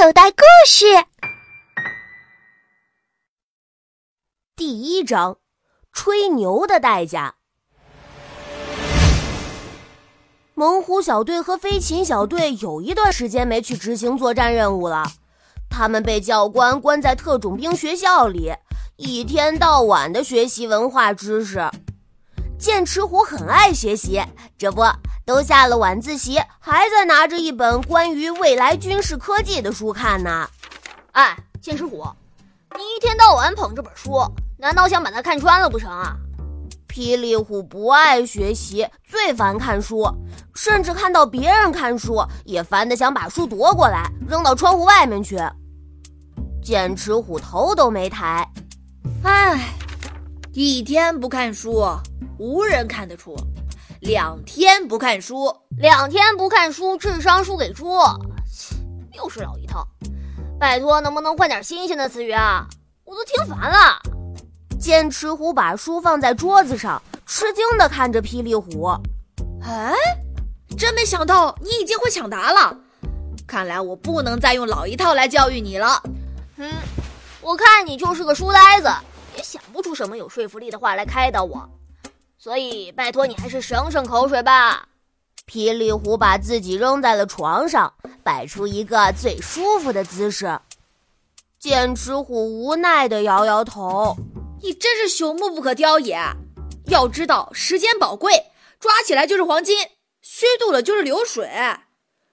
口袋故事第一章：吹牛的代价。猛虎小队和飞禽小队有一段时间没去执行作战任务了，他们被教官关在特种兵学校里，一天到晚的学习文化知识。剑齿虎很爱学习，这不都下了晚自习，还在拿着一本关于未来军事科技的书看呢。哎，剑齿虎，你一天到晚捧这本书，难道想把它看穿了不成啊？霹雳虎不爱学习，最烦看书，甚至看到别人看书也烦得想把书夺过来扔到窗户外面去。剑齿虎头都没抬，唉，一天不看书。无人看得出，两天不看书，两天不看书，智商输给猪，又是老一套。拜托，能不能换点新鲜的词语啊？我都听烦了。剑齿虎把书放在桌子上，吃惊地看着霹雳虎。哎，真没想到你已经会抢答了。看来我不能再用老一套来教育你了。嗯，我看你就是个书呆子，也想不出什么有说服力的话来开导我。所以，拜托你还是省省口水吧。霹雳虎把自己扔在了床上，摆出一个最舒服的姿势。剑齿虎无奈地摇摇头：“你真是朽木不可雕也。要知道时间宝贵，抓起来就是黄金，虚度了就是流水。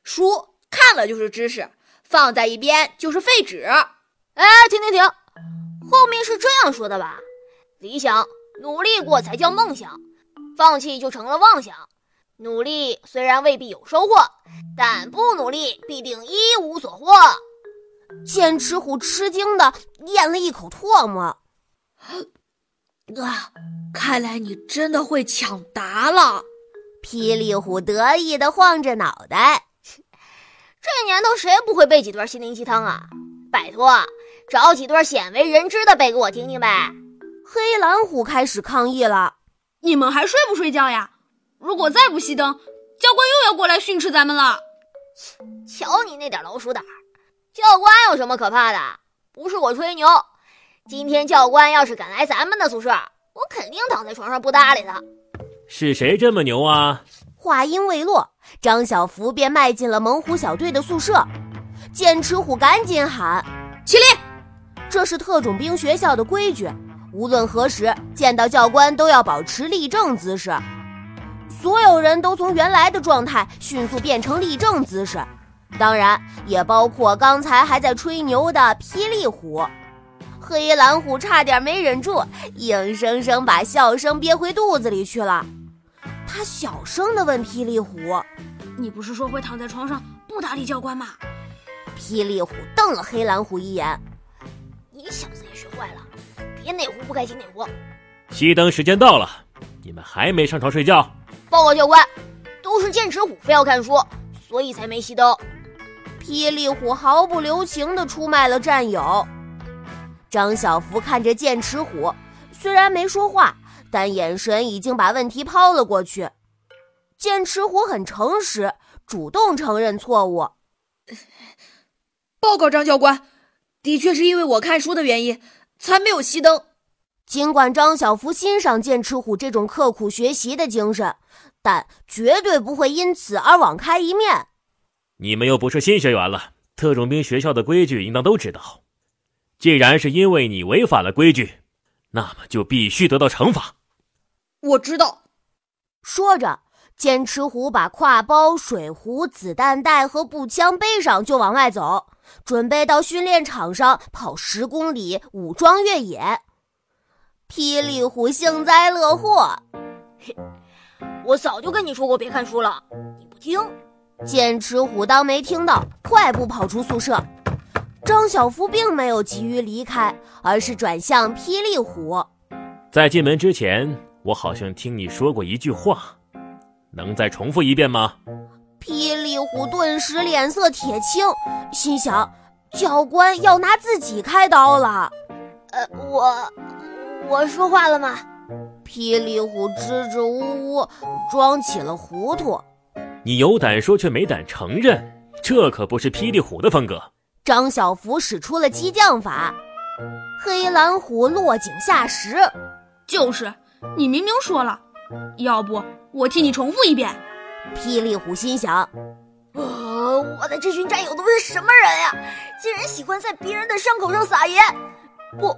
书看了就是知识，放在一边就是废纸。哎，停停停，后面是这样说的吧？理想。”努力过才叫梦想，放弃就成了妄想。努力虽然未必有收获，但不努力必定一无所获。剑齿虎吃惊的咽了一口唾沫。啊，看来你真的会抢答了。霹雳虎得意的晃着脑袋。这年头谁不会背几段心灵鸡汤啊？拜托，找几段鲜为人知的背给我听听呗。黑蓝虎开始抗议了：“你们还睡不睡觉呀？如果再不熄灯，教官又要过来训斥咱们了。”瞧你那点老鼠胆儿，教官有什么可怕的？不是我吹牛，今天教官要是敢来咱们的宿舍，我肯定躺在床上不搭理他。是谁这么牛啊？话音未落，张小福便迈进了猛虎小队的宿舍。剑齿虎赶紧喊：“起立！这是特种兵学校的规矩。”无论何时见到教官，都要保持立正姿势。所有人都从原来的状态迅速变成立正姿势，当然也包括刚才还在吹牛的霹雳虎。黑蓝虎差点没忍住，硬生生把笑声憋回肚子里去了。他小声地问霹雳虎：“你不是说会躺在床上不搭理教官吗？”霹雳虎瞪了黑蓝虎一眼：“你小子也学坏了。”别哪壶不开提哪壶。熄灯时间到了，你们还没上床睡觉？报告教官，都是剑齿虎非要看书，所以才没熄灯。霹雳虎毫不留情地出卖了战友。张小福看着剑齿虎，虽然没说话，但眼神已经把问题抛了过去。剑齿虎很诚实，主动承认错误。报告张教官，的确是因为我看书的原因。才没有熄灯。尽管张小福欣赏剑齿虎这种刻苦学习的精神，但绝对不会因此而网开一面。你们又不是新学员了，特种兵学校的规矩应当都知道。既然是因为你违反了规矩，那么就必须得到惩罚。我知道。说着，剑齿虎把挎包、水壶、子弹袋和步枪背上，就往外走。准备到训练场上跑十公里武装越野，霹雳虎幸灾乐祸。我早就跟你说过别看书了，你不听。剑齿虎当没听到，快步跑出宿舍。张小夫并没有急于离开，而是转向霹雳虎。在进门之前，我好像听你说过一句话，能再重复一遍吗？霹雳虎顿时脸色铁青，心想：教官要拿自己开刀了。呃，我我说话了吗？霹雳虎支支吾吾，装起了糊涂。你有胆说却没胆承认，这可不是霹雳虎的风格。张小福使出了激将法，黑蓝虎落井下石。就是，你明明说了，要不我替你重复一遍。霹雳虎心想：呃，我的这群战友都是什么人呀？竟然喜欢在别人的伤口上撒盐？不，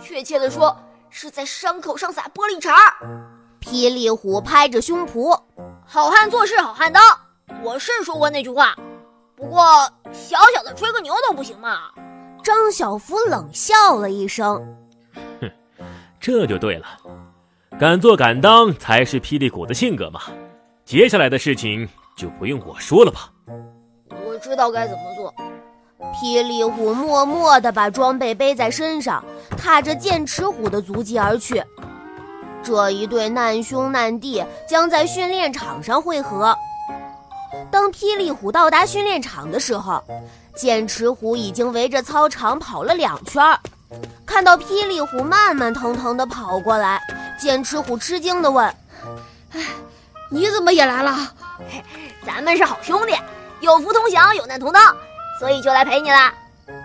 确切的说，是在伤口上撒玻璃碴。霹雳虎拍着胸脯：“好汉做事好汉当。”我是说过那句话，不过小小的吹个牛都不行嘛？张小福冷笑了一声：“哼，这就对了，敢做敢当才是霹雳虎的性格嘛。接下来的事情就不用我说了吧？”我知道该怎么做。霹雳虎默默地把装备背在身上，踏着剑齿虎的足迹而去。这一对难兄难弟将在训练场上会合。当霹雳虎到达训练场的时候，剑齿虎已经围着操场跑了两圈。看到霹雳虎慢慢腾腾地跑过来，剑齿虎吃惊地问：“哎，你怎么也来了？咱们是好兄弟，有福同享，有难同当，所以就来陪你了。”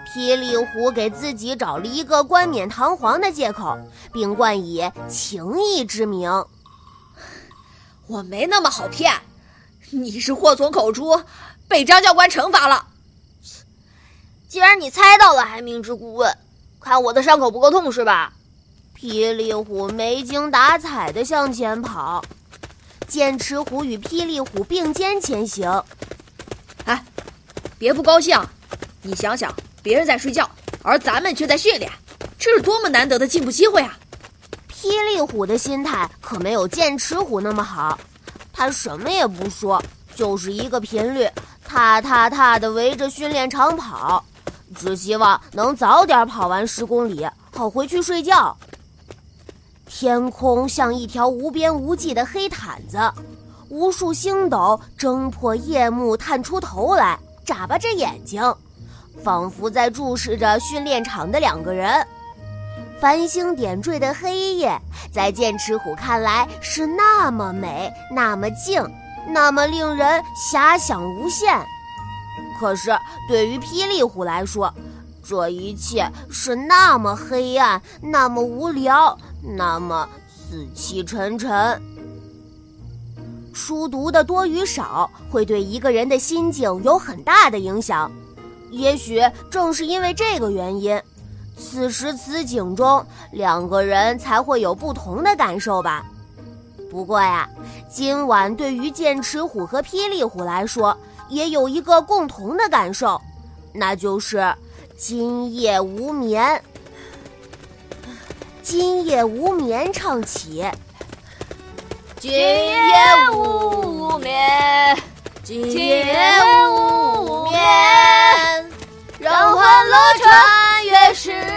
霹雳虎给自己找了一个冠冕堂皇的借口，并冠以情义之名：“我没那么好骗。”你是祸从口出，被张教官惩罚了。既然你猜到了，还明知故问，看我的伤口不够痛是吧？霹雳虎没精打采地向前跑，剑齿虎与霹雳虎并肩前行。哎，别不高兴，你想想，别人在睡觉，而咱们却在训练，这是多么难得的进步机会啊！霹雳虎的心态可没有剑齿虎那么好。他什么也不说，就是一个频率，踏踏踏地围着训练场跑，只希望能早点跑完十公里，好回去睡觉。天空像一条无边无际的黑毯子，无数星斗挣破夜幕探出头来，眨巴着眼睛，仿佛在注视着训练场的两个人。繁星点缀的黑夜，在剑齿虎看来是那么美，那么静，那么令人遐想无限。可是对于霹雳虎来说，这一切是那么黑暗，那么无聊，那么死气沉沉。书读的多与少，会对一个人的心境有很大的影响。也许正是因为这个原因。此时此景中，两个人才会有不同的感受吧。不过呀，今晚对于剑齿虎和霹雳虎来说，也有一个共同的感受，那就是今夜无眠。今夜无眠，唱起。今夜无眠，今夜无眠，让欢乐穿越时。